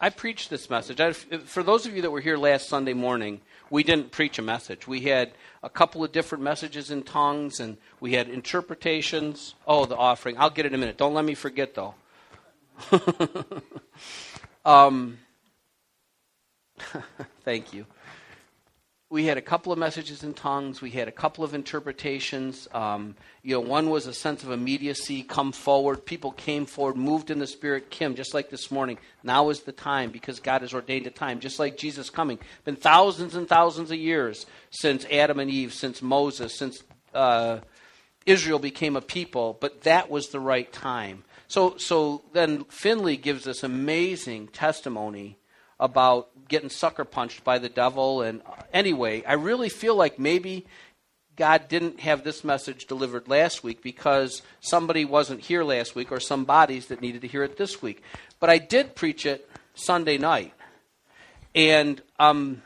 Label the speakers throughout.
Speaker 1: I preached this message. I, for those of you that were here last Sunday morning, we didn't preach a message. We had a couple of different messages in tongues, and we had interpretations. Oh, the offering. I'll get it in a minute. Don't let me forget, though. um, thank you we had a couple of messages in tongues. We had a couple of interpretations. Um, you know, one was a sense of immediacy, come forward. People came forward, moved in the Spirit. Kim, just like this morning, now is the time because God has ordained a time. Just like Jesus coming, been thousands and thousands of years since Adam and Eve, since Moses, since uh, Israel became a people, but that was the right time. So, so then Finley gives this amazing testimony about getting sucker punched by the devil. And anyway, I really feel like maybe God didn't have this message delivered last week because somebody wasn't here last week or some bodies that needed to hear it this week. But I did preach it Sunday night. And um,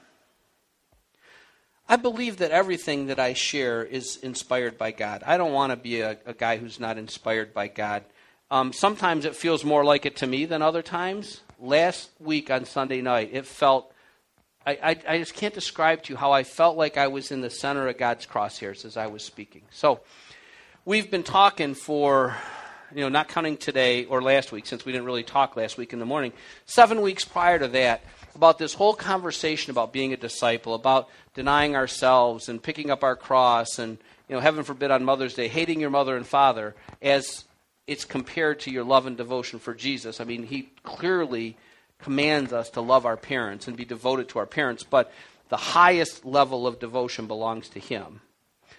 Speaker 1: I believe that everything that I share is inspired by God. I don't want to be a, a guy who's not inspired by God. Um, sometimes it feels more like it to me than other times last week on Sunday night, it felt, I, I, I, just can't describe to you how I felt like I was in the center of God's crosshairs as I was speaking. So, we've been talking for, you know, not counting today or last week, since we didn't really talk last week in the morning, seven weeks prior to that, about this whole conversation about being a disciple, about denying ourselves and picking up our cross and, you know, heaven forbid on Mother's Day, hating your mother and father as it's compared to your love and devotion for Jesus. I mean, he clearly commands us to love our parents and be devoted to our parents, but the highest level of devotion belongs to him.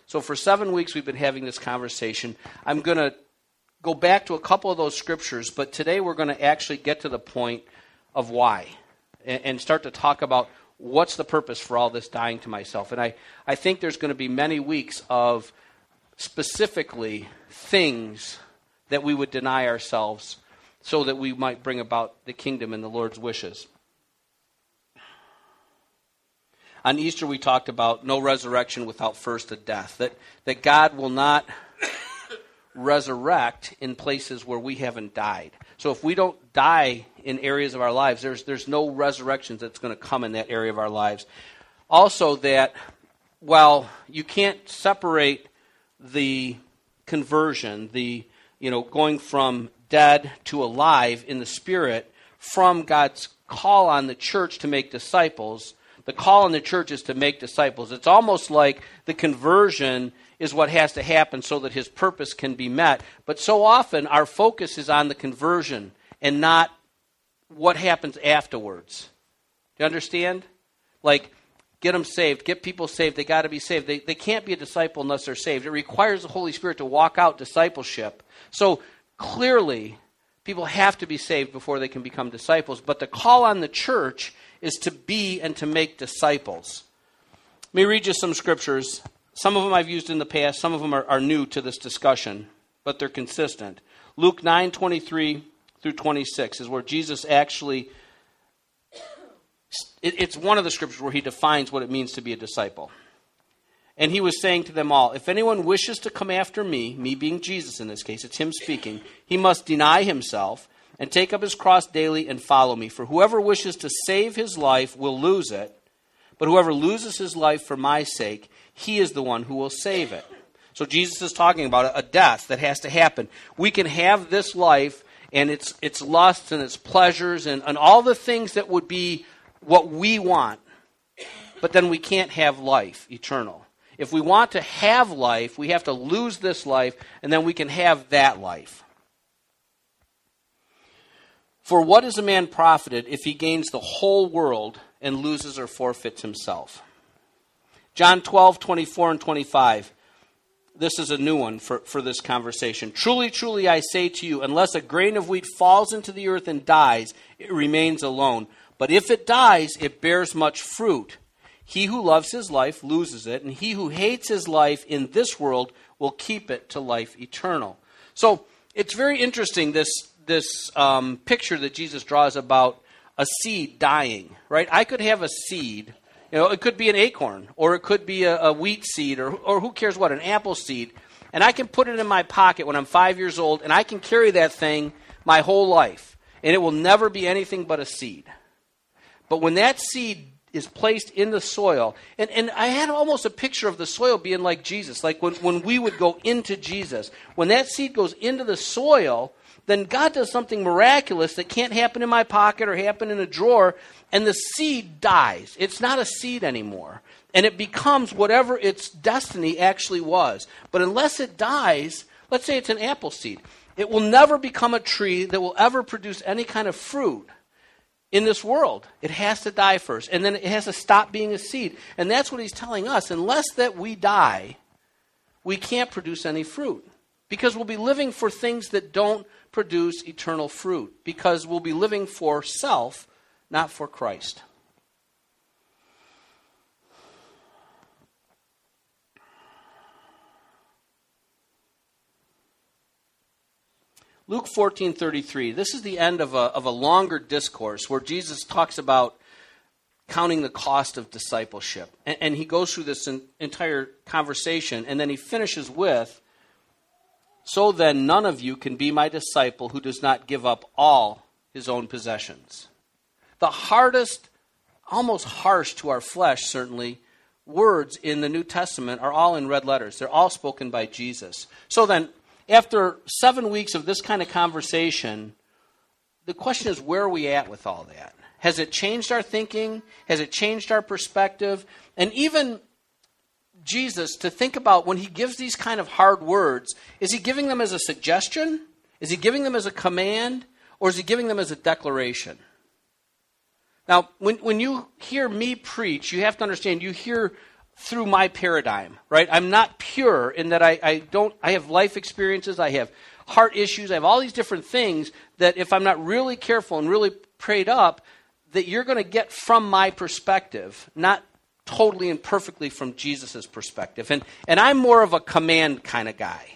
Speaker 1: So for seven weeks, we've been having this conversation. I'm going to go back to a couple of those scriptures, but today we're going to actually get to the point of why and, start to talk about what's the purpose for all this dying to myself. And I, I think there's going to be many weeks of specifically things that we would deny ourselves so that we might bring about the kingdom and the Lord's wishes. On Easter, we talked about no resurrection without first a death, that, that God will not resurrect in places where we haven't died. So if we don't die in areas of our lives, there's, there's no resurrection that's going to come in that area of our lives. Also, that while you can't separate the conversion, the you know, going from dead to alive in the spirit from God's call on the church to make disciples. The call on the church is to make disciples. It's almost like the conversion is what has to happen so that his purpose can be met. But so often our focus is on the conversion and not what happens afterwards. Do you understand? Like, get them saved, get people saved. They got to be saved. They, they can't be a disciple unless they're saved. It requires the Holy Spirit to walk out discipleship. So clearly, people have to be saved before they can become disciples. But the call on the church is to be and to make disciples. Let me read you some scriptures. Some of them I've used in the past, some of them are, are new to this discussion, but they're consistent. Luke 9 23 through 26 is where Jesus actually. It's one of the scriptures where he defines what it means to be a disciple. And he was saying to them all, If anyone wishes to come after me, me being Jesus in this case, it's him speaking, he must deny himself and take up his cross daily and follow me. For whoever wishes to save his life will lose it, but whoever loses his life for my sake, he is the one who will save it. So Jesus is talking about a death that has to happen. We can have this life and its, its lusts and its pleasures and, and all the things that would be what we want, but then we can't have life eternal. If we want to have life, we have to lose this life, and then we can have that life. For what is a man profited if he gains the whole world and loses or forfeits himself? John 12, 24, and 25. This is a new one for, for this conversation. Truly, truly, I say to you, unless a grain of wheat falls into the earth and dies, it remains alone. But if it dies, it bears much fruit. He who loves his life loses it, and he who hates his life in this world will keep it to life eternal. So it's very interesting this this um, picture that Jesus draws about a seed dying. Right? I could have a seed. You know, it could be an acorn, or it could be a, a wheat seed, or or who cares what, an apple seed, and I can put it in my pocket when I'm five years old, and I can carry that thing my whole life, and it will never be anything but a seed. But when that seed is placed in the soil, and, and I had almost a picture of the soil being like Jesus, like when, when we would go into Jesus. When that seed goes into the soil, then God does something miraculous that can't happen in my pocket or happen in a drawer, and the seed dies. It's not a seed anymore. And it becomes whatever its destiny actually was. But unless it dies, let's say it's an apple seed, it will never become a tree that will ever produce any kind of fruit in this world. It has to die first. And then it has to stop being a seed. And that's what he's telling us. Unless that we die, we can't produce any fruit. Because we'll be living for things that don't produce eternal fruit. Because we'll be living for self, not for Christ. Luke 14:33. This is the end of a, of a longer discourse where Jesus talks about counting the cost of discipleship. And, and he goes through this entire conversation, and then he finishes with So then, none of you can be my disciple who does not give up all his own possessions. The hardest, almost harsh to our flesh, certainly, words in the New Testament are all in red letters. They're all spoken by Jesus. So then, after seven weeks of this kind of conversation, the question is where are we at with all that? Has it changed our thinking? Has it changed our perspective? And even Jesus, to think about when he gives these kind of hard words, is he giving them as a suggestion? Is he giving them as a command? Or is he giving them as a declaration? Now, when, when you hear me preach, you have to understand you hear through my paradigm, right? I'm not pure in that I, I don't, I have life experiences, I have heart issues, I have all these different things that if I'm not really careful and really prayed up, that you're going to get from my perspective, not totally and perfectly from Jesus' perspective. And, and I'm more of a command kind of guy.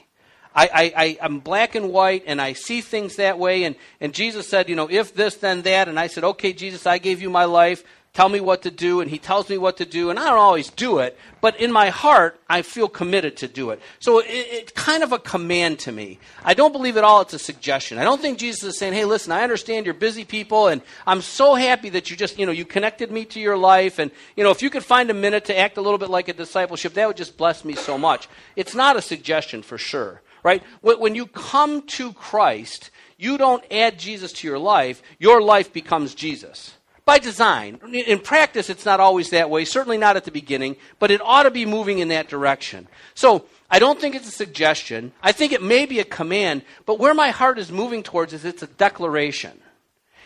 Speaker 1: I, I, I, am black and white and I see things that way. And, and Jesus said, you know, if this, then that. And I said, okay, Jesus, I gave you my life tell me what to do, and he tells me what to do, and I don't always do it, but in my heart, I feel committed to do it. So it, it's kind of a command to me. I don't believe at all it's a suggestion. I don't think Jesus is saying, hey, listen, I understand you're busy people, and I'm so happy that you just, you know, you connected me to your life, and, you know, if you could find a minute to act a little bit like a discipleship, that would just bless me so much. It's not a suggestion for sure, right? When you come to Christ, you don't add Jesus to your life, your life becomes Jesus by design. In practice, it's not always that way, certainly not at the beginning, but it ought to be moving in that direction. So, I don't think it's a suggestion. I think it may be a command, but where my heart is moving towards is it's a declaration.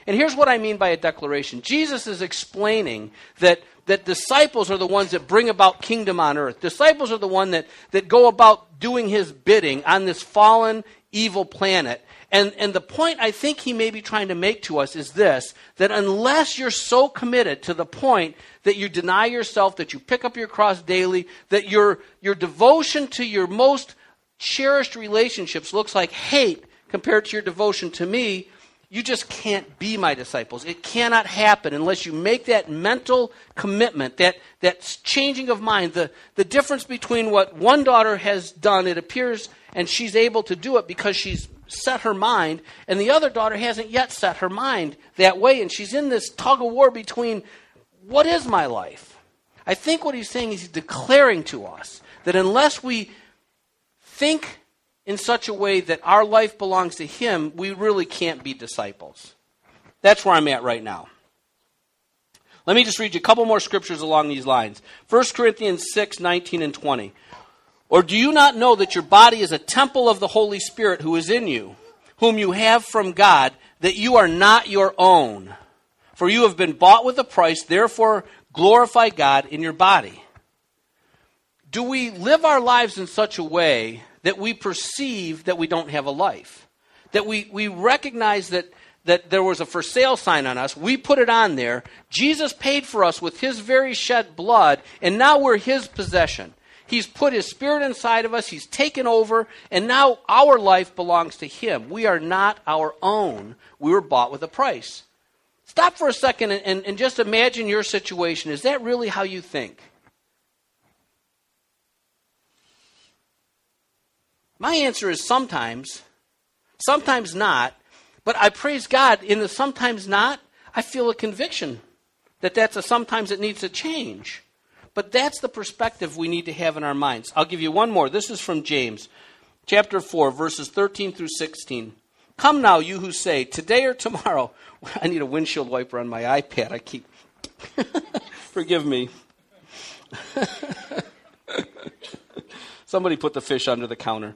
Speaker 1: And here's what I mean by a declaration Jesus is explaining that, that disciples are the ones that bring about kingdom on earth. Disciples are the ones that, that go about doing his bidding on this fallen, evil planet. And, and the point I think he may be trying to make to us is this that unless you're so committed to the point that you deny yourself, that you pick up your cross daily, that your, your devotion to your most cherished relationships looks like hate compared to your devotion to me, you just can't be my disciples. It cannot happen unless you make that mental commitment, that, that changing of mind, the, the difference between what one daughter has done, it appears, and she's able to do it because she's set her mind, and the other daughter hasn't yet set her mind that way, and she's in this tug of war between what is my life? I think what he's saying is he's declaring to us that unless we think in such a way that our life belongs to him, we really can't be disciples. That's where I'm at right now. Let me just read you a couple more scriptures along these lines. 1 Corinthians 6, 19 and 20. Or do you not know that your body is a temple of the Holy Spirit who is in you, whom you have from God, that you are not your own? For you have been bought with a price, therefore glorify God in your body. Do we live our lives in such a way that we perceive that we don't have a life? That we, we recognize that, that there was a for sale sign on us. We put it on there. Jesus paid for us with his very shed blood, and now we're his possession. He's put His Spirit inside of us. He's taken over. And now our life belongs to Him. We are not our own. We were bought with a price. Stop for a second and, and, and just imagine your situation. Is that really how you think? My answer is sometimes, sometimes not. But I praise God in the sometimes not, I feel a conviction that that's a, sometimes it needs to change. But that's the perspective we need to have in our minds. I'll give you one more. This is from James, chapter 4, verses 13 through 16. Come now, you who say, today or tomorrow. I need a windshield wiper on my iPad. I keep. Forgive me. Somebody put the fish under the counter.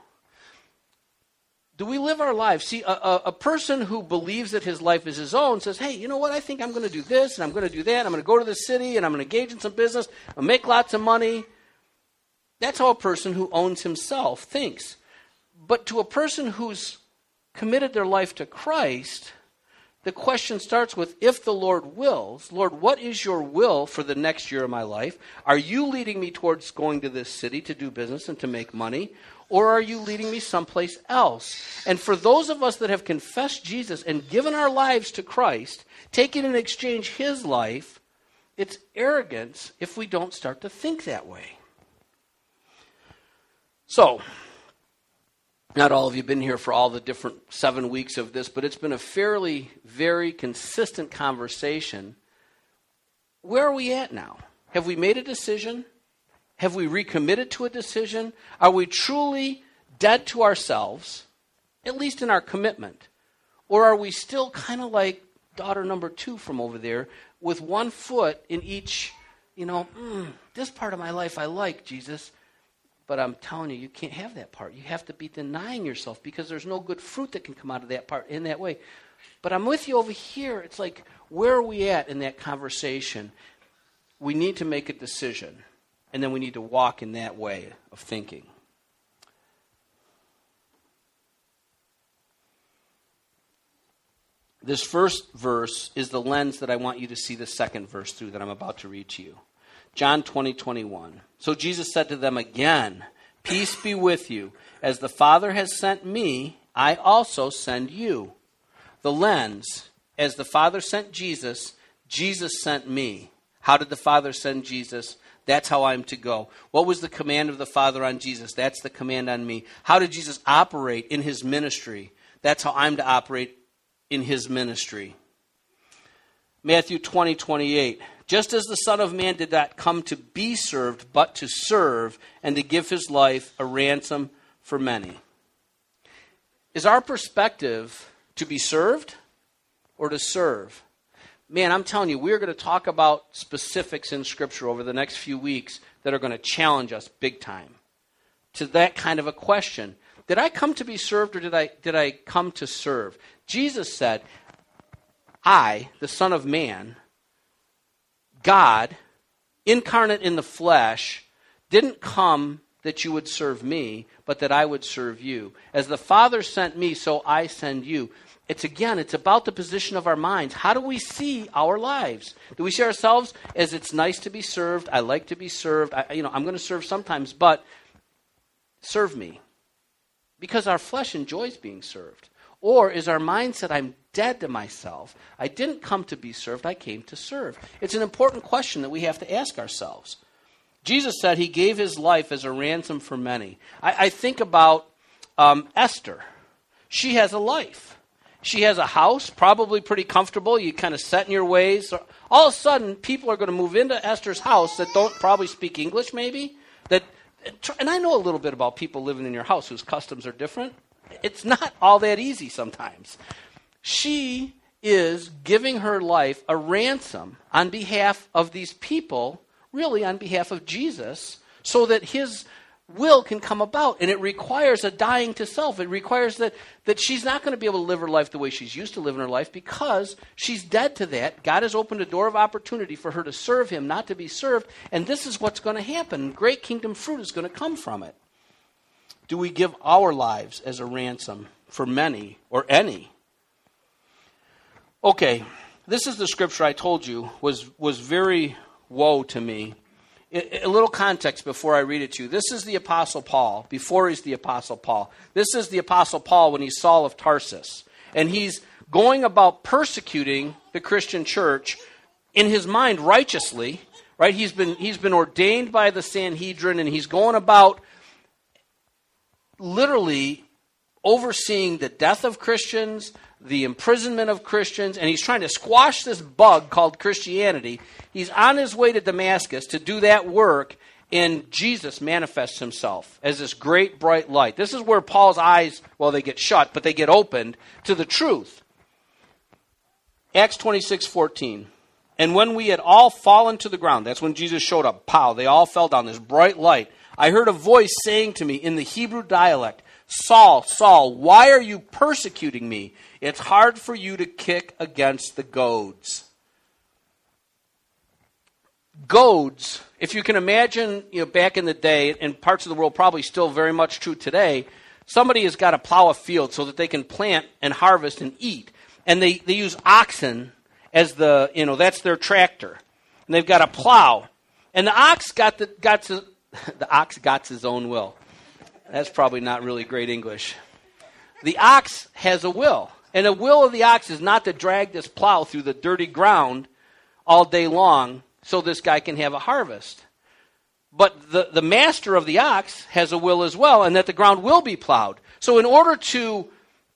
Speaker 1: do we live our lives? See, a, a, a, person who believes that his life is his own says, hey, you know what? I think I'm going to do this and I'm going to do that. I'm going to go to the city and I'm going to engage in some business. I'll make lots of money. That's how a person who owns himself thinks. But to a person who's committed their life to Christ, the question starts with if the Lord wills, Lord, what is your will for the next year of my life? Are you leading me towards going to this city to do business and to make money? Or are you leading me someplace else? And for those of us that have confessed Jesus and given our lives to Christ, taking in exchange his life, it's arrogance if we don't start to think that way. So, not all of you have been here for all the different seven weeks of this, but it's been a fairly, very consistent conversation. Where are we at now? Have we made a decision? Have we recommitted to a decision? Are we truly dead to ourselves, at least in our commitment? Or are we still kind of like daughter number two from over there with one foot in each, you know, mm, this part of my life I like, Jesus. But I'm telling you, you can't have that part. You have to be denying yourself because there's no good fruit that can come out of that part in that way. But I'm with you over here. It's like, where are we at in that conversation? We need to make a decision. And then we need to walk in that way of thinking. This first verse is the lens that I want you to see the second verse through that I'm about to read to you. John 20, 21. So Jesus said to them again, Peace be with you. As the Father has sent me, I also send you. The lens, as the Father sent Jesus, Jesus sent me. How did the Father send Jesus? That's how I'm to go. What was the command of the Father on Jesus? That's the command on me. How did Jesus operate in his ministry? That's how I'm to operate in his ministry. Matthew 20, 28. Just as the Son of Man did not come to be served, but to serve, and to give his life a ransom for many. Is our perspective to be served or to serve? Man, I'm telling you, we're going to talk about specifics in Scripture over the next few weeks that are going to challenge us big time to that kind of a question. Did I come to be served or did I, did I come to serve? Jesus said, I, the Son of Man, God, incarnate in the flesh, didn't come that you would serve me, but that I would serve you. As the Father sent me, so I send you. It's again, it's about the position of our minds. How do we see our lives? Do we see ourselves as it's nice to be served? I like to be served. I, you know, I'm going to serve sometimes, but serve me. Because our flesh enjoys being served. Or is our mindset, I'm dead to myself. I didn't come to be served, I came to serve. It's an important question that we have to ask ourselves. Jesus said he gave his life as a ransom for many. I, I think about um, Esther. She has a life. She has a house, probably pretty comfortable. You kind of set in your ways. All of a sudden, people are going to move into Esther's house that don't probably speak English, maybe. That, and I know a little bit about people living in your house whose customs are different. It's not all that easy sometimes. She is giving her life a ransom on behalf of these people, really on behalf of Jesus, so that his will can come about. And it requires a dying to self. It requires that, that she's not going to be able to live her life the way she's used to living her life because she's dead to that. God has opened a door of opportunity for her to serve Him, not to be served. And this is what's going to happen. Great kingdom fruit is going to come from it. Do we give our lives as a ransom for many or any? Okay, this is the scripture I told you was, was very woe to me A little context before I read it to you. This is the Apostle Paul, before he's the Apostle Paul. This is the Apostle Paul when he's Saul of Tarsus. And he's going about persecuting the Christian church in his mind righteously, right? He's been, he's been ordained by the Sanhedrin and he's going about literally overseeing the death of Christians, the imprisonment of Christians, and he's trying to squash this bug called Christianity. He's on his way to Damascus to do that work, and Jesus manifests himself as this great bright light. This is where Paul's eyes, well, they get shut, but they get opened to the truth. Acts 26 14. And when we had all fallen to the ground, that's when Jesus showed up. Pow, they all fell down, this bright light. I heard a voice saying to me in the Hebrew dialect, Saul, Saul, why are you persecuting me? It's hard for you to kick against the goads. Goads, if you can imagine, you know, back in the day, in parts of the world probably still very much true today, somebody has got to plow a field so that they can plant and harvest and eat. And they, they use oxen as the, you know, that's their tractor. And they've got a plow. And the ox got the, got to, the ox got his own will. That's probably not really great English. The ox has a will. And the will of the ox is not to drag this plow through the dirty ground all day long so this guy can have a harvest. But the, the master of the ox has a will as well, and that the ground will be plowed. So, in order to,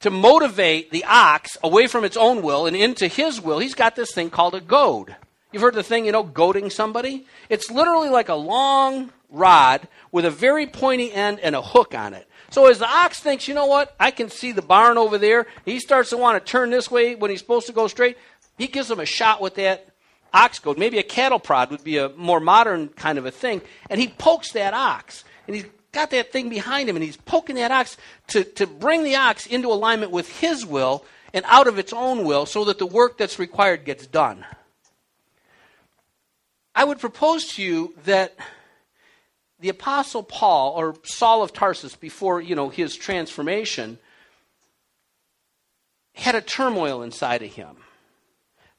Speaker 1: to motivate the ox away from its own will and into his will, he's got this thing called a goad. You've heard the thing, you know, goading somebody? It's literally like a long rod with a very pointy end and a hook on it. So as the ox thinks, you know what, I can see the barn over there, he starts to want to turn this way when he's supposed to go straight. He gives him a shot with that ox goad. Maybe a cattle prod would be a more modern kind of a thing. And he pokes that ox. And he's got that thing behind him and he's poking that ox to, to bring the ox into alignment with his will and out of its own will so that the work that's required gets done. I would propose to you that the apostle Paul or Saul of Tarsus before, you know, his transformation had a turmoil inside of him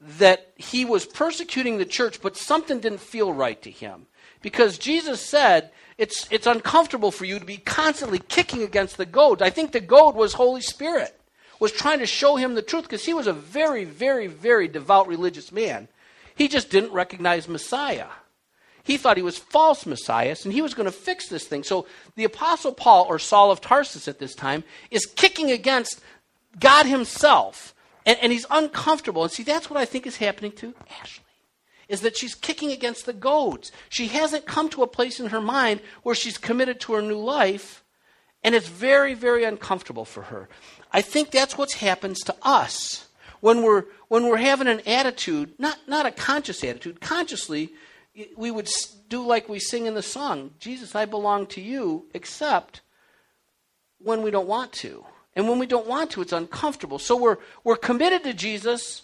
Speaker 1: that he was persecuting the church, but something didn't feel right to him. Because Jesus said, it's, it's uncomfortable for you to be constantly kicking against the goad. I think the goad was Holy Spirit, was trying to show him the truth because he was a very, very, very devout religious man. He just didn't recognize Messiah. He thought he was false Messiah, and he was going to fix this thing. So the Apostle Paul, or Saul of Tarsus at this time, is kicking against God himself and, and he's uncomfortable. And see, that's what I think is happening to Ashley. Is that she's kicking against the goads. She hasn't come to a place in her mind where she's committed to her new life, and it's very, very uncomfortable for her. I think that's what happens to us when we're when we're having an attitude, not not a conscious attitude. Consciously, we would do like we sing in the song, "Jesus, I belong to you," except when we don't want to. And when we don't want to, it's uncomfortable. So we're, we're committed to Jesus,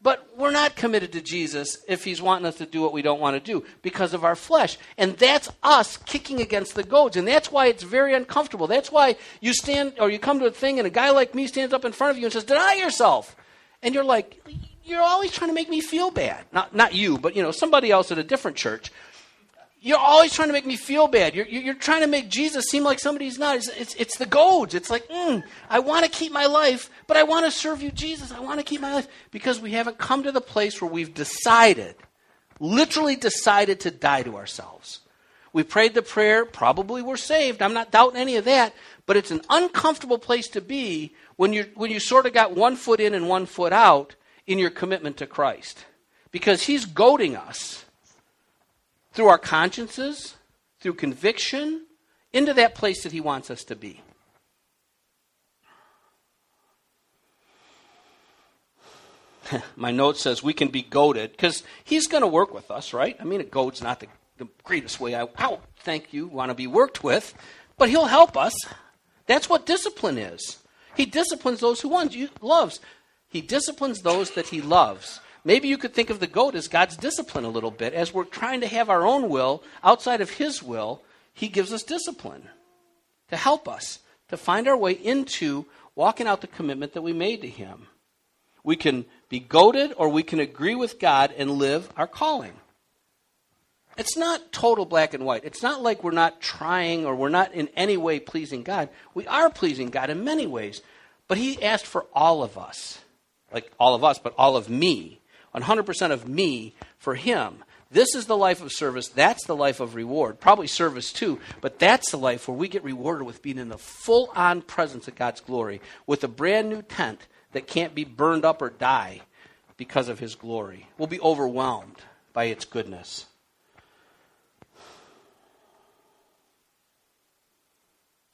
Speaker 1: but we're not committed to Jesus if he's wanting us to do what we don't want to do because of our flesh. And that's us kicking against the goads. And that's why it's very uncomfortable. That's why you stand or you come to a thing and a guy like me stands up in front of you and says, Deny yourself. And you're like, You're always trying to make me feel bad. Not, not you, but you know, somebody else at a different church you're always trying to make me feel bad. You're, you're trying to make Jesus seem like somebody he's not. It's, it's, it's the goads. It's like, mm, I want to keep my life, but I want to serve you, Jesus. I want to keep my life. Because we haven't come to the place where we've decided, literally decided to die to ourselves. We prayed the prayer, probably we're saved. I'm not doubting any of that, but it's an uncomfortable place to be when, you when you sort of got one foot in and one foot out in your commitment to Christ. Because he's goading us through our consciences, through conviction, into that place that He wants us to be. My note says we can be goaded because He's going to work with us, right? I mean, a goad's not the, the greatest way I, I thank you, want to be worked with, but He'll help us. That's what discipline is. He disciplines those who wants, loves. He disciplines those that He loves. Maybe you could think of the goad as God's discipline a little bit. As we're trying to have our own will outside of His will, He gives us discipline to help us to find our way into walking out the commitment that we made to Him. We can be goaded or we can agree with God and live our calling. It's not total black and white. It's not like we're not trying or we're not in any way pleasing God. We are pleasing God in many ways. But He asked for all of us, like all of us, but all of me, 100% of me for Him. This is the life of service. That's the life of reward. Probably service too, but that's the life where we get rewarded with being in the full on presence of God's glory with a brand new tent that can't be burned up or die because of His glory. We'll be overwhelmed by its goodness.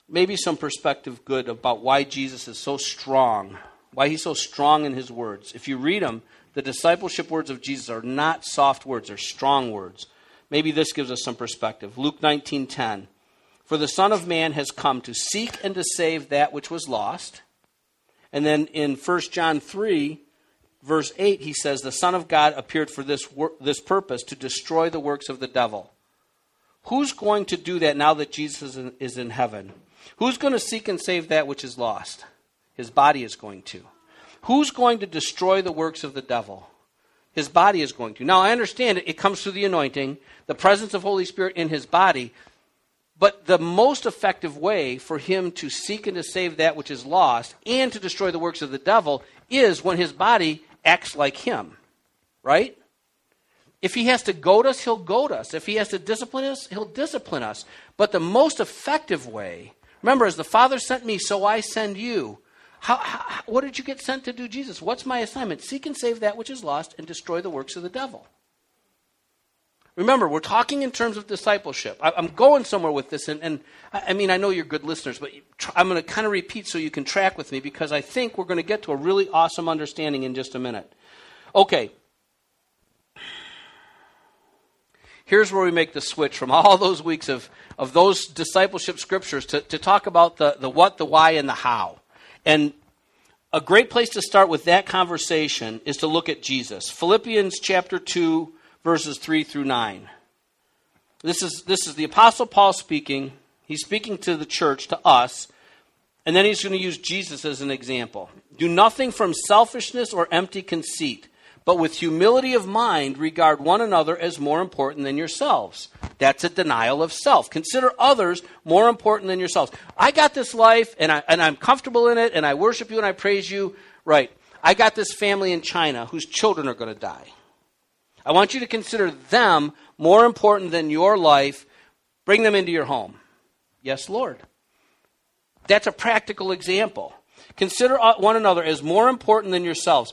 Speaker 1: Maybe some perspective good about why Jesus is so strong, why he's so strong in his words. If you read them, the discipleship words of Jesus are not soft words, they're strong words. Maybe this gives us some perspective. Luke 19:10. For the Son of Man has come to seek and to save that which was lost. And then in 1 John 3, verse 8, he says, The Son of God appeared for this, wor- this purpose, to destroy the works of the devil. Who's going to do that now that Jesus is in, is in heaven? Who's going to seek and save that which is lost? His body is going to. Who's going to destroy the works of the devil? His body is going to. Now, I understand it, it comes through the anointing, the presence of Holy Spirit in his body, but the most effective way for him to seek and to save that which is lost and to destroy the works of the devil is when his body acts like him. Right? If he has to goad us, he'll goad us. If he has to discipline us, he'll discipline us. But the most effective way, remember, as the Father sent me, so I send you. How, how, what did you get sent to do, Jesus? What's my assignment? Seek and save that which is lost and destroy the works of the devil. Remember, we're talking in terms of discipleship. I, am going somewhere with this, and, and I, I, mean, I know you're good listeners, but I'm going to kind of repeat so you can track with me because I think we're going to get to a really awesome understanding in just a minute. Okay. Here's where we make the switch from all those weeks of, of those discipleship scriptures to, to talk about the, the what, the why, and the how. And a great place to start with that conversation is to look at Jesus. Philippians chapter 2, verses 3 through 9. This is, this is the Apostle Paul speaking. He's speaking to the church, to us, and then he's going to use Jesus as an example. Do nothing from selfishness or empty conceit but with humility of mind regard one another as more important than yourselves. That's a denial of self. Consider others more important than yourselves. I got this life and, I, and I'm comfortable in it and I worship you and I praise you. Right. I got this family in China whose children are going to die. I want you to consider them more important than your life. Bring them into your home. Yes, Lord. That's a practical example. Consider uh, one another as more important than yourselves.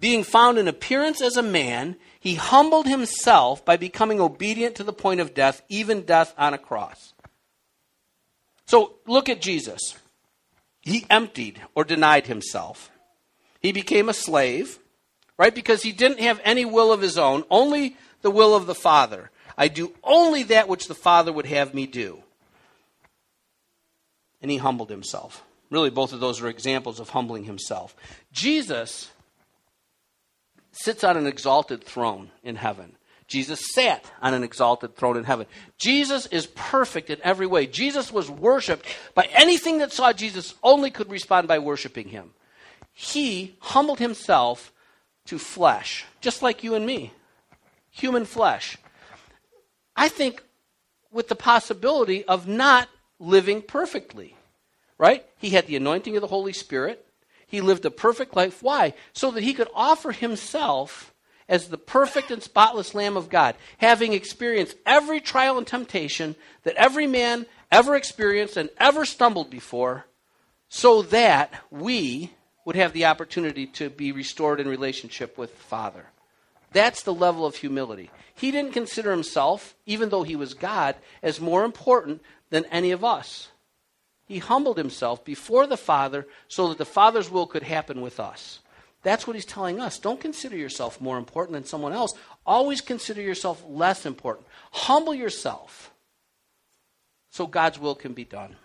Speaker 1: being found in appearance as a man, he humbled himself by becoming obedient to the point of death, even death on a cross. So look at Jesus. He emptied or denied himself. He became a slave, right? Because he didn't have any will of his own, only the will of the Father. I do only that which the Father would have me do. And he humbled himself. Really, both of those are examples of humbling himself. Jesus sits on an exalted throne in heaven. Jesus sat on an exalted throne in heaven. Jesus is perfect in every way. Jesus was worshiped by anything that saw Jesus only could respond by worshiping him. He humbled himself to flesh, just like you and me. Human flesh. I think with the possibility of not living perfectly. Right? He had the anointing of the Holy Spirit. He lived a perfect life. Why? So that he could offer himself as the perfect and spotless Lamb of God, having experienced every trial and temptation that every man ever experienced and ever stumbled before, so that we would have the opportunity to be restored in relationship with the Father. That's the level of humility. He didn't consider himself, even though he was God, as more important than any of us. He humbled himself before the Father so that the Father's will could happen with us. That's what he's telling us. Don't consider yourself more important than someone else. Always consider yourself less important. Humble yourself so God's will can be done.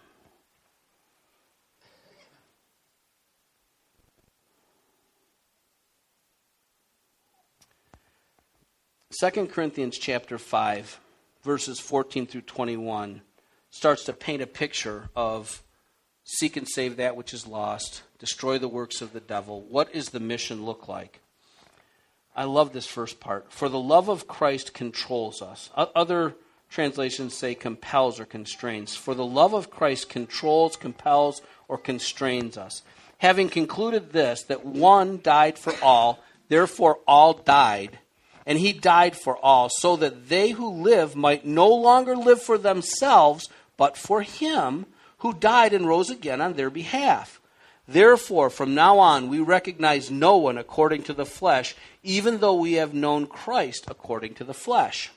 Speaker 1: Second Corinthians chapter 5 verses 14 through 21 starts to paint a picture of seek and save that which is lost, destroy the works of the devil. What does the mission look like? I love this first part. For the love of Christ controls us. Other translations say compels or constrains. For the love of Christ controls, compels, or constrains us. Having concluded this, that one died for all, therefore all died, and he died for all, so that they who live might no longer live for themselves, but for him who died and rose again on their behalf. Therefore, from now on, we recognize no one according to the flesh, even though we have known Christ according to the flesh.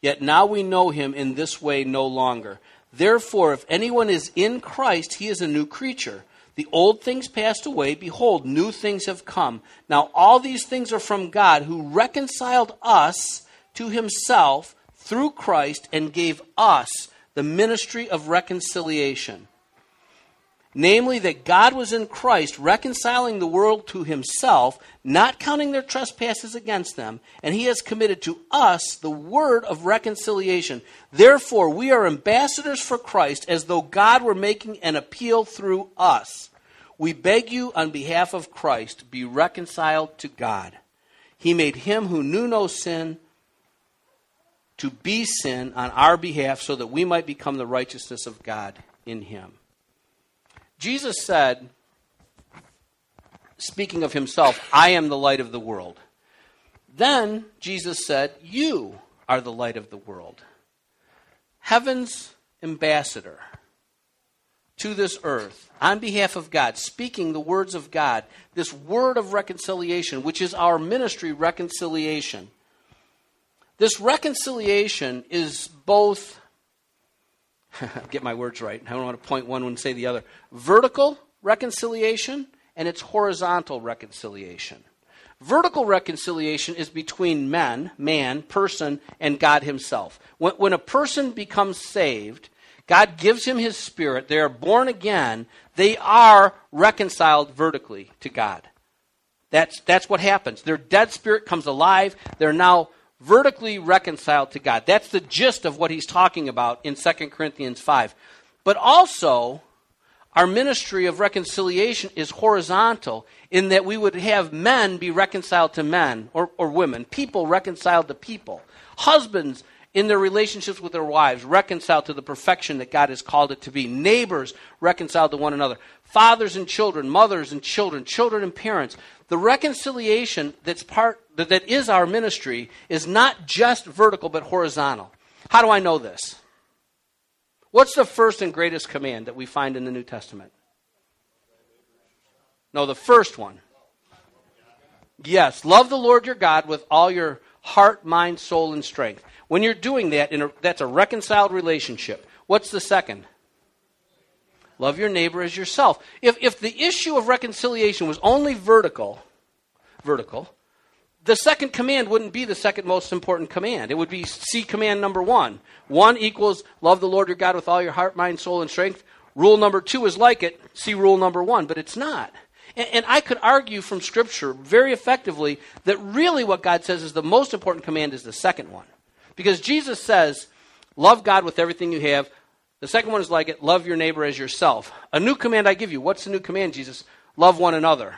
Speaker 1: Yet now we know him in this way no longer. Therefore, if anyone is in Christ, he is a new creature. The old things passed away. Behold, new things have come. Now, all these things are from God, who reconciled us to himself through Christ and gave us the ministry of reconciliation. Namely, that God was in Christ reconciling the world to himself, not counting their trespasses against them, and he has committed to us the word of reconciliation. Therefore, we are ambassadors for Christ, as though God were making an appeal through us. We beg you, on behalf of Christ, be reconciled to God. He made him who knew no sin to be sin on our behalf so that we might become the righteousness of God in him. Jesus said, speaking of himself, I am the light of the world. Then Jesus said, You are the light of the world. Heaven's ambassador to this earth on behalf of God, speaking the words of God, this word of reconciliation, which is our ministry, reconciliation. This reconciliation is both get my words right. I don't want to point one and say the other. Vertical reconciliation and it's horizontal reconciliation. Vertical reconciliation is between men, man, person, and God Himself. When, when, a person becomes saved, God gives him His Spirit, they are born again, they are reconciled vertically to God. That's, that's what happens. Their dead spirit comes alive, they're now vertically reconciled to God. That's the gist of what he's talking about in 2 Corinthians 5. But also, our ministry of reconciliation is horizontal in that we would have men be reconciled to men or, or women, people reconciled to people, husbands in their relationships with their wives reconciled to the perfection that God has called it to be, neighbors reconciled to one another, fathers and children, mothers and children, children and parents. The reconciliation that's part that is our ministry is not just vertical but horizontal. How do I know this? What's the first and greatest command that we find in the New Testament? No, the first one. Yes, love the Lord your God with all your heart, mind, soul, and strength. When you're doing that, a, that's a reconciled relationship. What's the second? Love your neighbor as yourself. If, if the issue of reconciliation was only vertical, vertical, the second command wouldn't be the second most important command. It would be See command number one. One equals love the Lord your God with all your heart, mind, soul, and strength. Rule number two is like it. See rule number one, but it's not. And, and I could argue from Scripture very effectively that really what God says is the most important command is the second one. Because Jesus says, love God with everything you have. The second one is like it, love your neighbor as yourself. A new command I give you. What's the new command, Jesus? Love one another.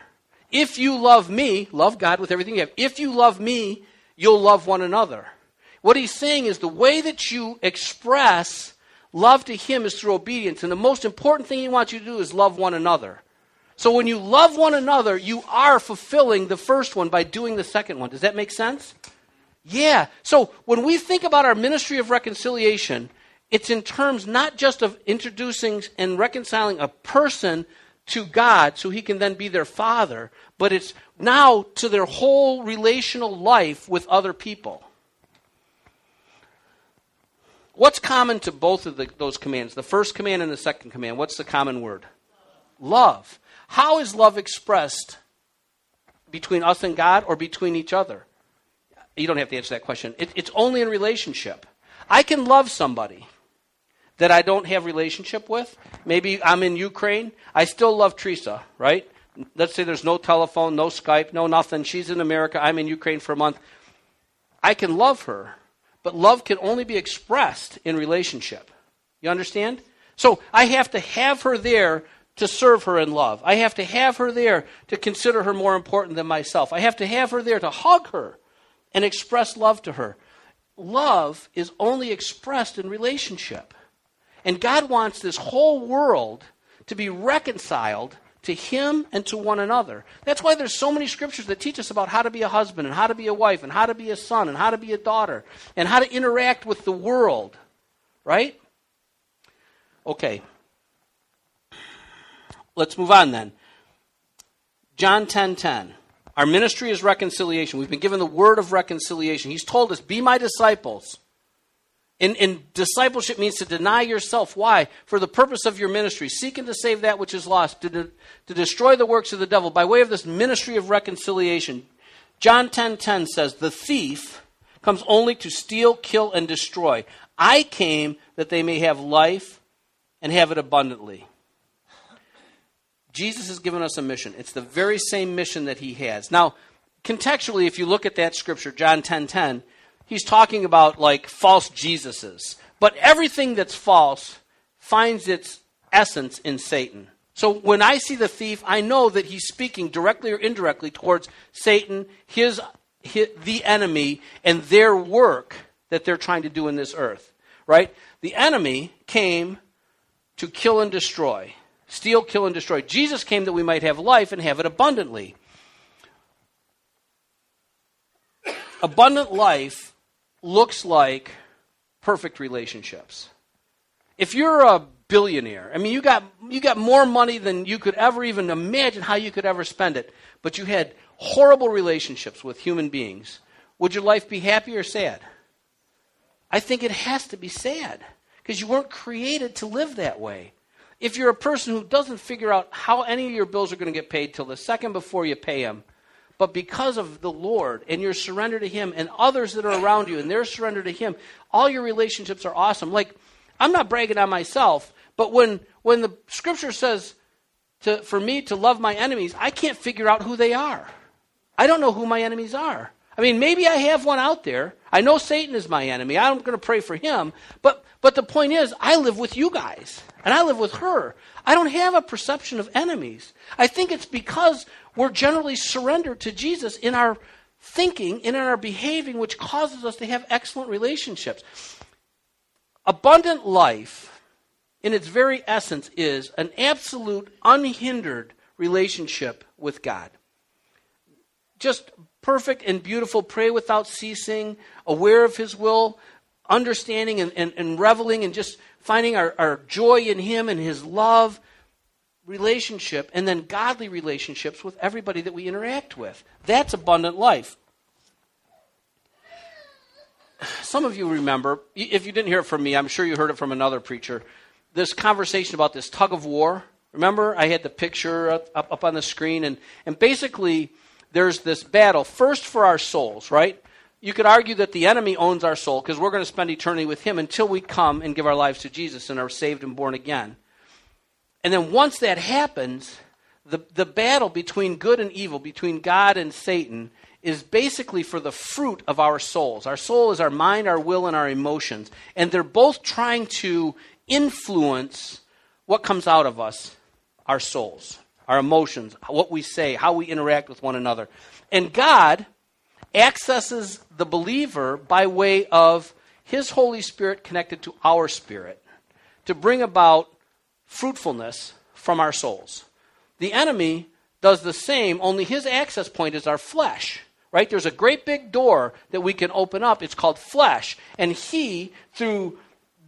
Speaker 1: If you love me, love God with everything you have. If you love me, you'll love one another. What he's saying is the way that you express love to him is through obedience. And the most important thing he wants you to do is love one another. So when you love one another, you are fulfilling the first one by doing the second one. Does that make sense? Yeah. So when we think about our ministry of reconciliation, it's in terms not just of introducing and reconciling a person to God so he can then be their father, but it's now to their whole relational life with other people. What's common to both of the, those commands? The first command and the second command. What's the common word? Love. How is love expressed between us and God or between each other? You don't have to answer that question. It, it's only in relationship. I can love somebody that I don't have relationship with. Maybe I'm in Ukraine. I still love Teresa, right? let's say there's no telephone, no Skype, no nothing. She's in America, I'm in Ukraine for a month. I can love her, but love can only be expressed in relationship. You understand? So I have to have her there to serve her in love. I have to have her there to consider her more important than myself. I have to have her there to hug her and express love to her. Love is only expressed in relationship. And God wants this whole world to be reconciled to Him and to one another. That's why there's so many scriptures that teach us about how to be a husband and how to be a wife and how to be a son and how to be a daughter and how to interact with the world. Right? Okay. Let's move on then. John 10:10. 10, 10. Our ministry is reconciliation. We've been given the word of reconciliation. He's told us, "Be my disciples." And, and, discipleship means to deny yourself. Why? For the purpose of your ministry, seeking to save that which is lost, to, de- to destroy the works of the devil by way of this ministry of reconciliation. John 10:10 10, 10 says, "The thief comes only to steal, kill and destroy. I came that they may have life and have it abundantly." Jesus has given us a mission. It's the very same mission that he has. Now, contextually, if you look at that scripture, John 10:10, 10, 10, he's talking about like false Jesuses. But everything that's false finds its essence in Satan. So when I see the thief, I know that he's speaking directly or indirectly towards Satan, his, his, the enemy, and their work that they're trying to do in this earth. Right? The enemy came to kill and destroy, steal, kill, and destroy. Jesus came that we might have life and have it abundantly. Abundant life looks like perfect relationships. If you're a billionaire, I mean, you got, you got more money than you could ever even imagine how you could ever spend it, but you had horrible relationships with human beings, would your life be happy or sad? I think it has to be sad because you weren't created to live that way. If you're a person who doesn't figure out how any of your bills are going to get paid till the second before you pay them, but because of the Lord and your surrender to Him and others that are around you and their surrender to Him, all your relationships are awesome. Like, I'm not bragging on myself, but when, when the scripture says to, for me to love my enemies, I can't figure out who they are. I don't know who my enemies are. I mean, maybe I have one out there. I know Satan is my enemy. I'm going to pray for him. But, but the point is, I live with you guys, and I live with her. I don't have a perception of enemies. I think it's because we're generally surrendered to Jesus in our thinking and in our behaving, which causes us to have excellent relationships. Abundant life, in its very essence, is an absolute, unhindered relationship with God. Just perfect and beautiful, pray without ceasing, aware of His will, understanding and, and, and reveling and just finding our, our joy in Him and His love relationship and then godly relationships with everybody that we interact with. That's abundant life. Some of you remember, if you didn't hear it from me, I'm sure you heard it from another preacher, this conversation about this tug of war. Remember, I had the picture up, up, on the screen, and, and basically, there's this battle, first for our souls, right? You could argue that the enemy owns our soul because we're going to spend eternity with him until we come and give our lives to Jesus and are saved and born again. And then once that happens, the, the battle between good and evil, between God and Satan, is basically for the fruit of our souls. Our soul is our mind, our will, and our emotions. And they're both trying to influence what comes out of us, our souls, our emotions, what we say, how we interact with one another. And God accesses the believer by way of His Holy Spirit connected to our spirit to bring about fruitfulness from our souls. The enemy does the same, only his access point is our flesh. Right? There's a great big door that we can open up. It's called flesh. And he, through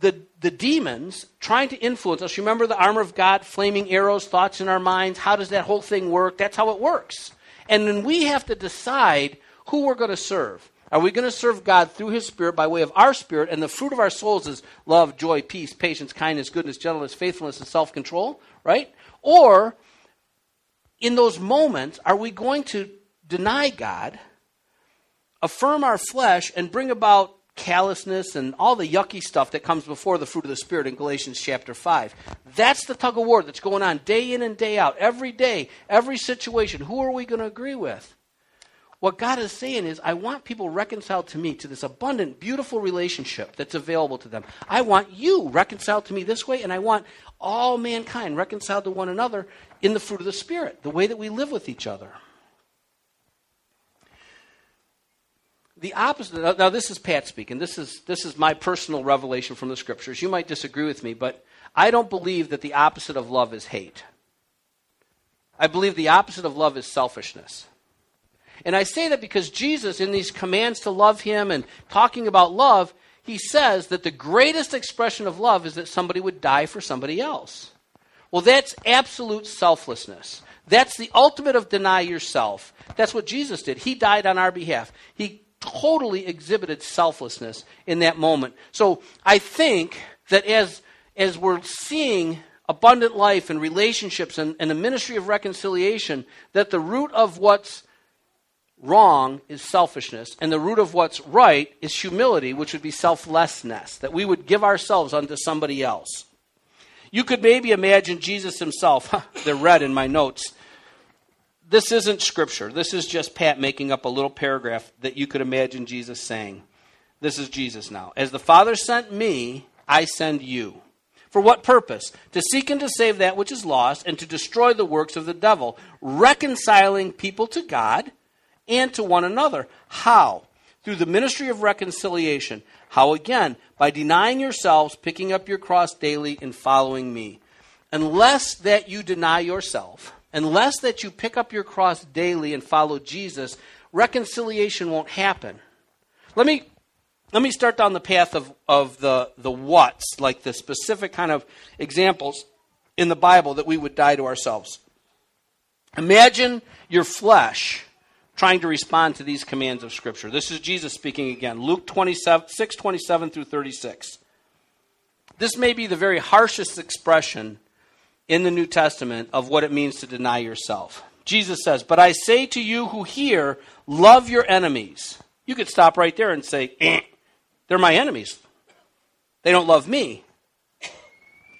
Speaker 1: the, the demons, trying to influence us. Remember the armor of God, flaming arrows, thoughts in our minds? How does that whole thing work? That's how it works. And then we have to decide who we're going to serve. Are we going to serve God through His Spirit by way of our spirit? And the fruit of our souls is love, joy, peace, patience, kindness, goodness, gentleness, faithfulness, and self control, right? Or in those moments, are we going to deny God, affirm our flesh, and bring about callousness and all the yucky stuff that comes before the fruit of the Spirit in Galatians chapter 5. That's the tug of war that's going on day in and day out, every day, every situation. Who are we going to agree with? What God is saying is, I want people reconciled to me, to this abundant, beautiful relationship that's available to them. I want you reconciled to me this way, and I want all mankind reconciled to one another in the fruit of the Spirit, the way that we live with each other. the opposite now this is pat speaking this is this is my personal revelation from the scriptures you might disagree with me but i don't believe that the opposite of love is hate i believe the opposite of love is selfishness and i say that because jesus in these commands to love him and talking about love he says that the greatest expression of love is that somebody would die for somebody else well that's absolute selflessness that's the ultimate of deny yourself. That's what Jesus did. He died on our behalf. He totally exhibited selflessness in that moment. So I think that as, as we're seeing abundant life and relationships and, and the ministry of reconciliation, that the root of what's wrong is selfishness, and the root of what's right is humility, which would be selflessness, that we would give ourselves unto somebody else. You could maybe imagine Jesus himself, they're read in my notes, this isn't scripture. This is just Pat making up a little paragraph that you could imagine Jesus saying. This is Jesus now. As the Father sent me, I send you. For what purpose? To seek and to save that which is lost, and to destroy the works of the devil, reconciling people to God and to one another. How? Through the ministry of reconciliation. How again? By denying yourselves, picking up your cross daily, and following me. Unless that you deny yourself, Unless that you pick up your cross daily and follow Jesus, reconciliation won't happen. Let me let me start down the path of, of the, the what's, like the specific kind of examples in the Bible that we would die to ourselves. Imagine your flesh trying to respond to these commands of Scripture. This is Jesus speaking again. Luke 27, 6 27 through 36. This may be the very harshest expression in the New Testament of what it means to deny yourself. Jesus says, But I say to you who hear, love your enemies. You could stop right there and say, eh, They're my enemies. They don't love me.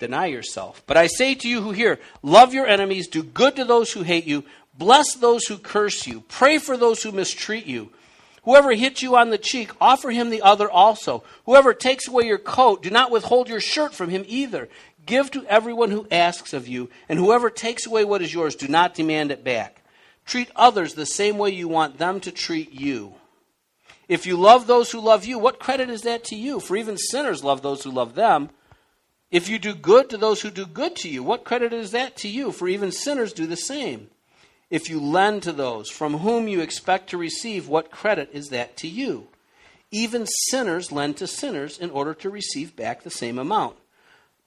Speaker 1: Deny yourself. But I say to you who hear, love your enemies, do good to those who hate you, bless those who curse you, pray for those who mistreat you. Whoever hits you on the cheek, offer him the other also. Whoever takes away your coat, do not withhold your shirt from him either. Give to everyone who asks of you, and whoever takes away what is yours, do not demand it back. Treat others the same way you want them to treat you. If you love those who love you, what credit is that to you? For even sinners love those who love them. If you do good to those who do good to you, what credit is that to you? For even sinners do the same. If you lend to those from whom you expect to receive, what credit is that to you? Even sinners lend to sinners in order to receive back the same amount.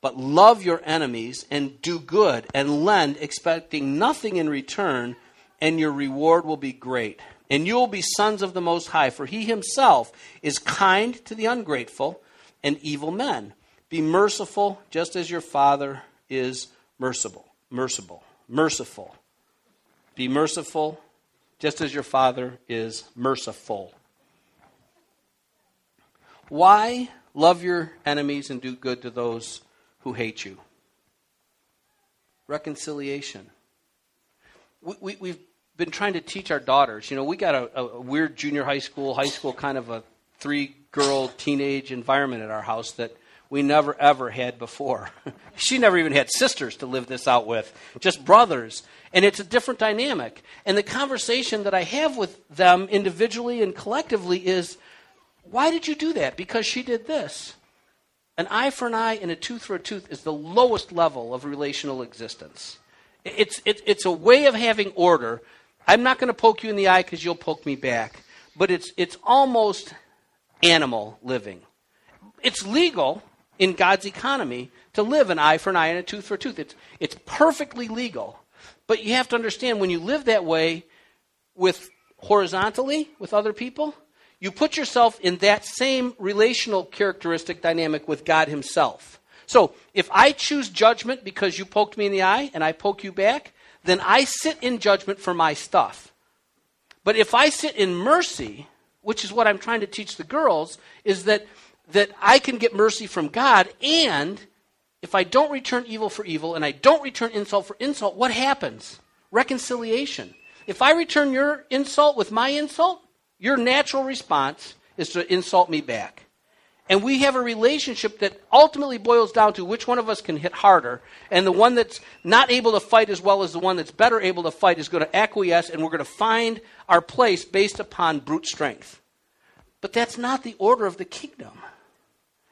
Speaker 1: But love your enemies and do good and lend, expecting nothing in return, and your reward will be great. And you will be sons of the Most High, for he himself is kind to the ungrateful and evil men. Be merciful, just as your Father is merciful. Merciful. Merciful. Be merciful, just as your Father is merciful. Why love your enemies and do good to those who hate you. Reconciliation. We, we, have been trying to teach our daughters. You know, we got a, a weird junior high school, high school kind of a three girl teenage environment at our house that we never ever had before. she never even had sisters to live this out with, just brothers. And it's a different dynamic. And the conversation that I have with them individually and collectively is why did you do that? Because she did this. An eye for an eye and a tooth for a tooth is the lowest level of relational existence. It's, it, it's a way of having order. I'm not going to poke you in the eye because you'll poke me back. But it's, it's almost animal living. It's legal in God's economy to live an eye for an eye and a tooth for a tooth. It's, it's perfectly legal. But you have to understand when you live that way with horizontally with other people, you put yourself in that same relational characteristic dynamic with God Himself. So if I choose judgment because you poked me in the eye and I poke you back, then I sit in judgment for my stuff. But if I sit in mercy, which is what I'm trying to teach the girls, is that, that I can get mercy from God, and if I don't return evil for evil and I don't return insult for insult, what happens? Reconciliation. If I return your insult with my insult, your natural response is to insult me back. And we have a relationship that ultimately boils down to which one of us can hit harder. And the one that's not able to fight as well as the one that's better able to fight is going to acquiesce, and we're going to find our place based upon brute strength. But that's not the order of the kingdom.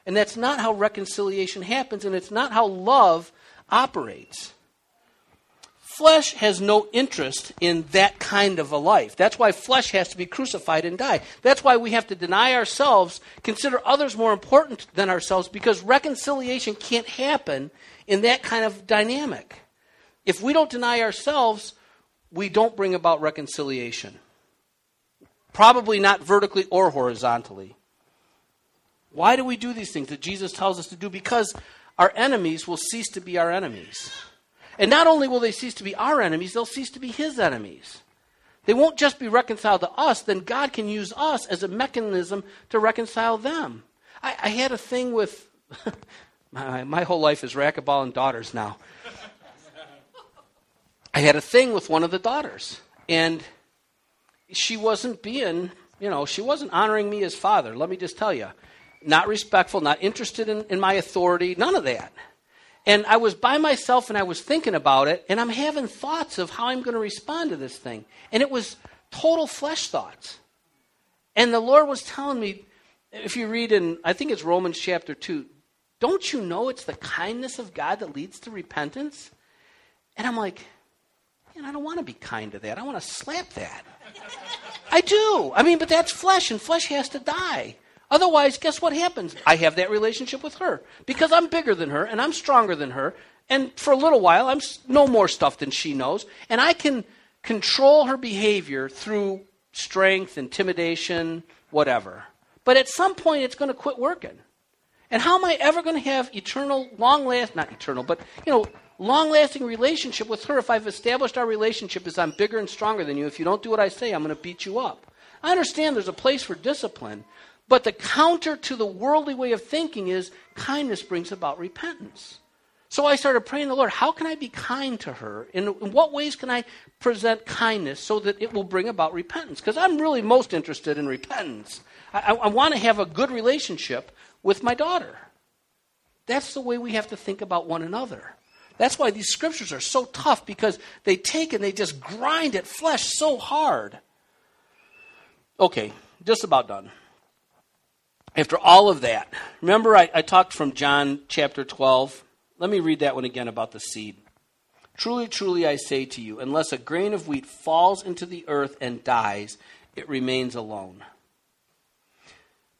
Speaker 1: And that's not how reconciliation happens, and it's not how love operates. Flesh has no interest in that kind of a life. That's why flesh has to be crucified and die. That's why we have to deny ourselves, consider others more important than ourselves, because reconciliation can't happen in that kind of dynamic. If we don't deny ourselves, we don't bring about reconciliation. Probably not vertically or horizontally. Why do we do these things that Jesus tells us to do? Because our enemies will cease to be our enemies. And not only will they cease to be our enemies, they'll cease to be his enemies. They won't just be reconciled to us, then God can use us as a mechanism to reconcile them. I, I had a thing with, my, my whole life is racquetball and daughters now. I had a thing with one of the daughters, and she wasn't being, you know, she wasn't honoring me as father, let me just tell you. Not respectful, not interested in, in my authority, none of that. And I was by myself and I was thinking about it, and I'm having thoughts of how I'm going to respond to this thing. And it was total flesh thoughts. And the Lord was telling me, if you read in, I think it's Romans chapter 2, don't you know it's the kindness of God that leads to repentance? And I'm like, man, I don't want to be kind to that. I want to slap that. I do. I mean, but that's flesh, and flesh has to die. Otherwise, guess what happens? I have that relationship with her because I'm bigger than her and I'm stronger than her. And for a little while, I'm no more stuff than she knows. And I can control her behavior through strength, intimidation, whatever. But at some point, it's going to quit working. And how am I ever going to have eternal, long last, not eternal, but, you know, long lasting relationship with her if I've established our relationship as I'm bigger and stronger than you? If you don't do what I say, I'm going to beat you up. I understand there's a place for discipline, but the counter to the worldly way of thinking is kindness brings about repentance. So I started praying the Lord, how can I be kind to her? In, what ways can I present kindness so that it will bring about repentance? Because I'm really most interested in repentance. I, I, I want to have a good relationship with my daughter. That's the way we have to think about one another. That's why these scriptures are so tough because they take and they just grind at flesh so hard. Okay, just about done after all of that, remember I, I, talked from John chapter 12? Let me read that one again about the seed. Truly, truly, I say to you, unless a grain of wheat falls into the earth and dies, it remains alone.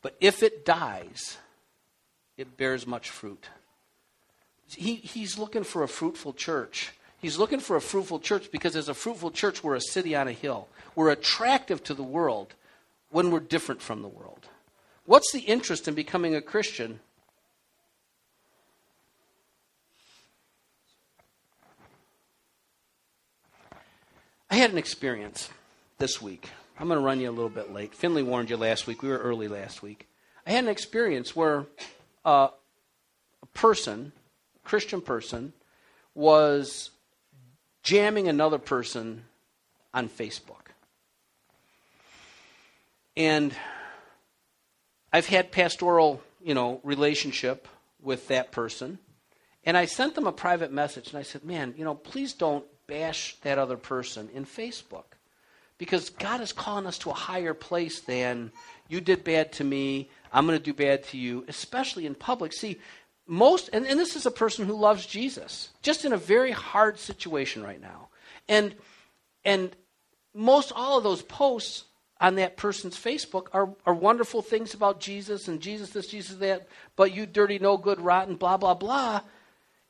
Speaker 1: But if it dies, it bears much fruit. He, he's looking for a fruitful church. He's looking for a fruitful church because, as a fruitful church, we're a city on a hill. We're attractive to the world when we're different from the world. What's the interest in becoming a Christian? I had an experience this week. I'm going to run you a little bit late. Finley warned you last week. We were early last week. I had an experience where uh, a person, a Christian person, was jamming another person on Facebook. And I've had pastoral, you know, relationship with that person. And I sent them a private message and I said, man, you know, please don't bash that other person in Facebook. Because God is calling us to a higher place than you did bad to me, I'm going to do bad to you, especially in public. See, most, and, and this is a person who loves Jesus, just in a very hard situation right now. And, and most all of those posts on that person's Facebook are, are wonderful things about Jesus and Jesus this, Jesus that, but you dirty, no good, rotten, blah, blah, blah.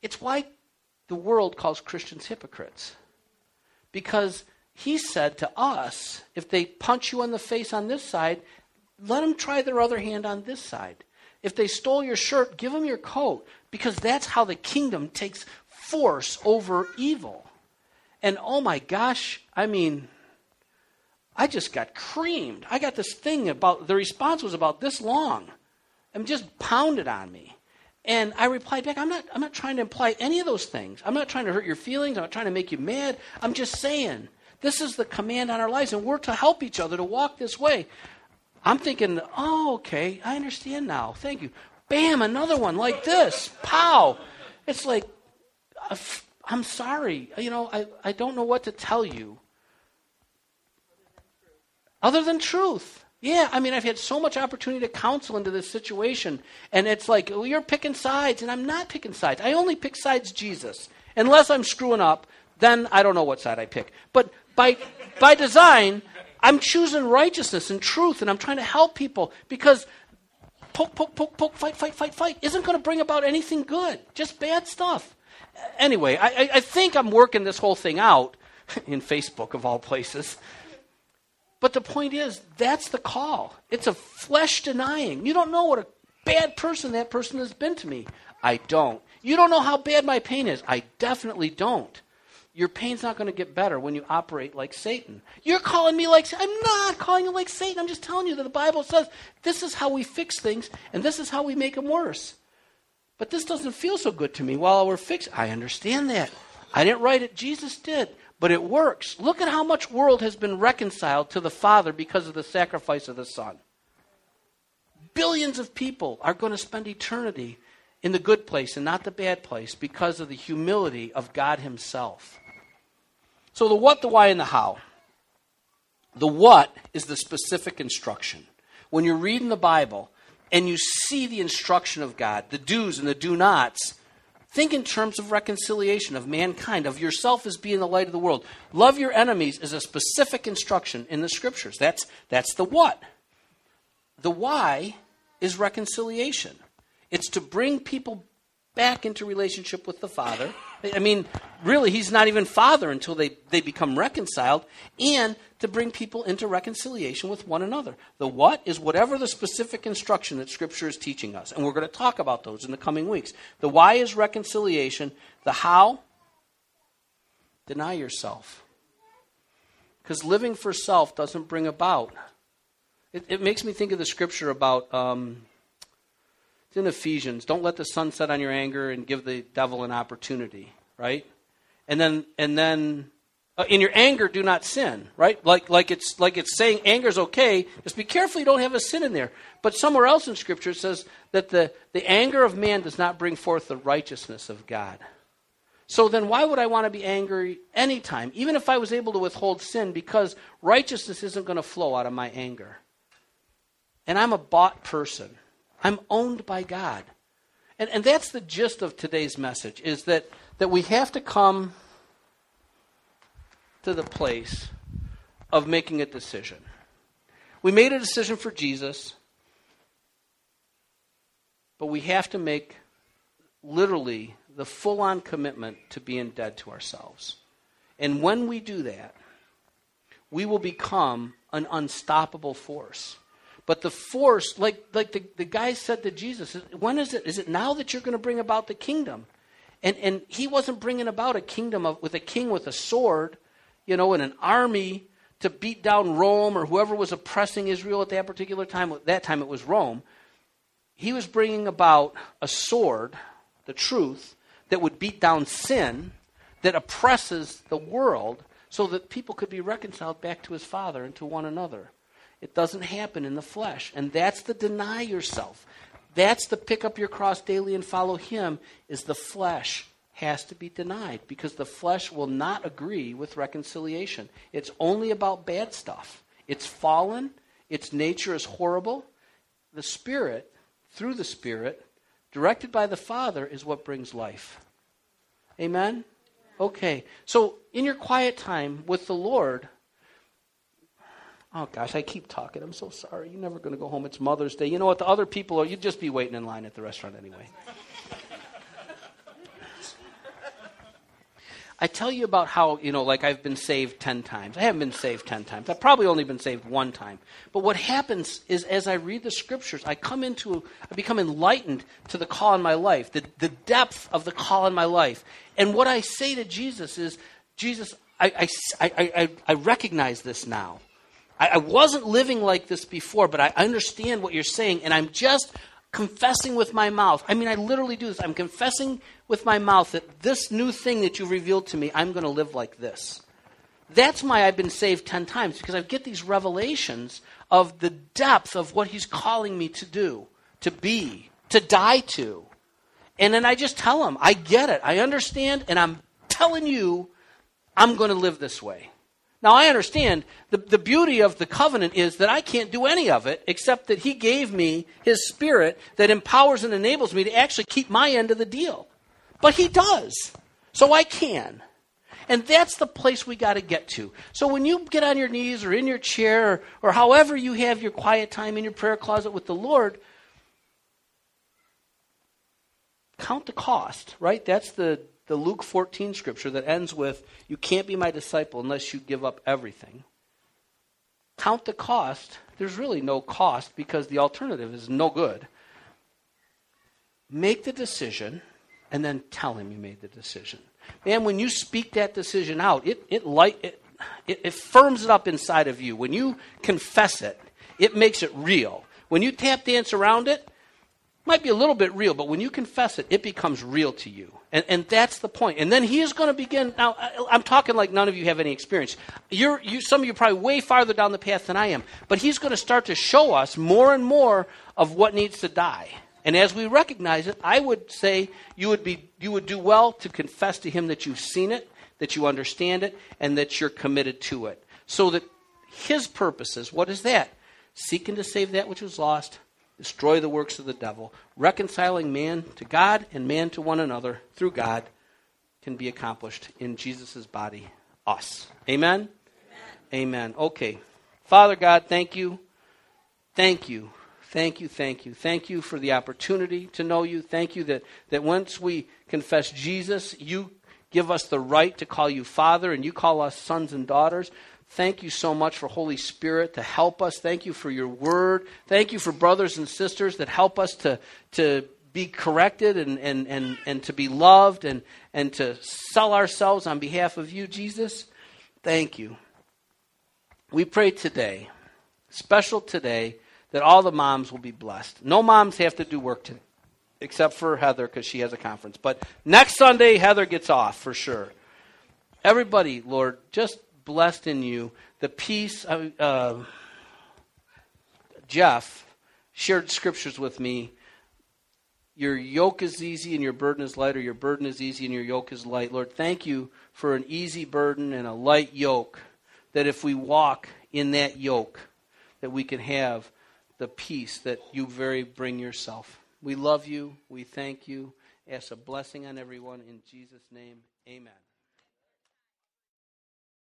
Speaker 1: It's why the world calls Christians hypocrites. Because he said to us, if they punch you on the face on this side, let them try their other hand on this side. If they stole your shirt, give them your coat, because that's how the kingdom takes force over evil. And oh my gosh, I mean, I just got creamed. I got this thing about, the response was about this long. and just pounded on me. And I replied back, I'm not, I'm not trying to imply any of those things. I'm not trying to hurt your feelings. I'm not trying to make you mad. I'm just saying, this is the command on our lives, and we're to help each other to walk this way. I'm thinking, oh, okay, I understand now. Thank you. Bam, another one like this. Pow. It's like, uh, I'm sorry. You know, I, I don't know what to tell you. Other than truth. Yeah, I mean, I've had so much opportunity to counsel into this situation, and it's like, well, you're picking sides, and I'm not picking sides. I only pick sides Jesus. Unless I'm screwing up, then I don't know what side I pick. But by, by design, I'm choosing righteousness and truth, and I'm trying to help people because poke, poke, poke, poke, fight, fight, fight, fight isn't going to bring about anything good, just bad stuff. Anyway, I, I think I'm working this whole thing out in Facebook, of all places. But the point is, that's the call. It's a flesh denying. You don't know what a bad person that person has been to me. I don't. You don't know how bad my pain is. I definitely don't. Your pain's not going to get better when you operate like Satan. You're calling me like I'm not calling you like Satan. I'm just telling you that the Bible says this is how we fix things and this is how we make them worse. But this doesn't feel so good to me while we're fixing. I understand that. I didn't write it. Jesus did but it works. Look at how much world has been reconciled to the Father because of the sacrifice of the Son. Billions of people are going to spend eternity in the good place and not the bad place because of the humility of God Himself. So, the what, the why, and the how. The what is the specific instruction. When you're reading the Bible and you see the instruction of God, the do's and the do nots, Think in terms of reconciliation of mankind, of yourself as being the light of the world. Love your enemies is a specific instruction in the scriptures. That's, that's the what. The why is reconciliation. It's to bring people back into relationship with the Father. I mean, really, he's not even Father until they, they become reconciled, and to bring people into reconciliation with one another. The what is whatever the specific instruction that Scripture is teaching us, and we're going to talk about those in the coming weeks. The why is reconciliation. The how, deny yourself. Because living for self doesn't bring about. It, it, makes me think of the Scripture about. Um, it's in Ephesians. Don't let the sun set on your anger and give the devil an opportunity, right? And then, and then, uh, in your anger, do not sin, right? Like, like it's like it's saying anger is okay. Just be careful you don't have a sin in there. But somewhere else in Scripture it says that the, the anger of man does not bring forth the righteousness of God. So then, why would I want to be angry anytime, even if I was able to withhold sin, because righteousness isn't going to flow out of my anger? And I'm a bought person. I'm owned by God. And, and that's the gist of today's message is that, that we have to come to the place of making a decision. We made a decision for Jesus, but we have to make literally the full on commitment to being dead to ourselves. And when we do that, we will become an unstoppable force. But the force, like, like the, the guy said to Jesus, when is it? Is it now that you're going to bring about the kingdom? And, and he wasn't bringing about a kingdom of, with a king with a sword, you know, and an army to beat down Rome or whoever was oppressing Israel at that particular time. At that time, it was Rome. He was bringing about a sword, the truth, that would beat down sin, that oppresses the world, so that people could be reconciled back to his Father and to one another. It doesn't happen in the flesh. And that's the deny yourself. That's the pick up your cross daily and follow him is the flesh has to be denied because the flesh will not agree with reconciliation. It's only about bad stuff. It's fallen, its nature is horrible. The spirit, through the spirit, directed by the Father is what brings life. Amen. Okay. So in your quiet time with the Lord, Oh gosh, I keep talking. I'm so sorry. You're never going to go home. It's Mother's Day. You know what? The other people are. You'd just be waiting in line at the restaurant anyway. I tell you about how, you know, like I've been saved 10 times. I haven't been saved 10 times. I've probably only been saved one time. But what happens is as I read the scriptures, I come into, I become enlightened to the call in my life, the, the depth of the call in my life. And what I say to Jesus is, Jesus, I, I, I, I, I recognize this now. I, I wasn't living like this before, but I understand what you're saying, and I'm just confessing with my mouth. I mean, I literally do this. I'm confessing with my mouth that this new thing that you've revealed to me, I'm going to live like this. That's why I've been saved 10 times, because I get these revelations of the depth of what He's calling me to do, to be, to die to. And then I just tell Him, I get it, I understand, and I'm telling you, I'm going to live this way. Now, I understand the, the beauty of the covenant is that I can't do any of it except that He gave me His Spirit that empowers and enables me to actually keep my end of the deal. But He does. So I can. And that's the place we got to get to. So when you get on your knees or in your chair or, or however you have your quiet time in your prayer closet with the Lord, count the cost, right? That's the, the Luke 14 scripture that ends with, You can't be my disciple unless you give up everything. Count the cost. There's really no cost because the alternative is no good. Make the decision and then tell him you made the decision. Man, when you speak that decision out, it, it, light, it, it, it firms it up inside of you. When you confess it, it makes it real. When you tap dance around it, it might be a little bit real, but when you confess it, it becomes real to you. And, and that's the point. And then he is going to begin. Now, I'm talking like none of you have any experience. You're, you, some of you probably way farther down the path than I am. But he's going to start to show us more and more of what needs to die. And as we recognize it, I would say you would, be, you would do well to confess to Him that you've seen it, that you understand it, and that you're committed to it. So that His purposes, what is that? Seeking to save that which was lost, destroy the works of the devil, reconciling man to God and man to one another through God, can be accomplished in Jesus' body, us. Amen? Amen? Amen. Okay. Father God, thank you. Thank you Thank you, thank you. Thank you for the opportunity to know you. Thank you that, that once we confess Jesus, you give us the right to call you Father and you call us sons and daughters. Thank you so much for Holy Spirit to help us. Thank you for your word. Thank you for brothers and sisters that help us to, to be corrected and, and, and, and to be loved and, and to sell ourselves on behalf of you, Jesus. Thank you. We pray today, special today, that all the moms will be blessed. No moms have to do work today, except for Heather because she has a conference. But next Sunday, Heather gets off for sure. Everybody, Lord, just blessed in you. The peace. Uh, Jeff shared scriptures with me. Your yoke is easy and your burden is light, or your burden is easy and your yoke is light. Lord, thank you for an easy burden and a light yoke. That if we walk in that yoke, that we can have the peace that you very bring yourself. We love you. We thank you. Ask a blessing on everyone. In Jesus' name, amen.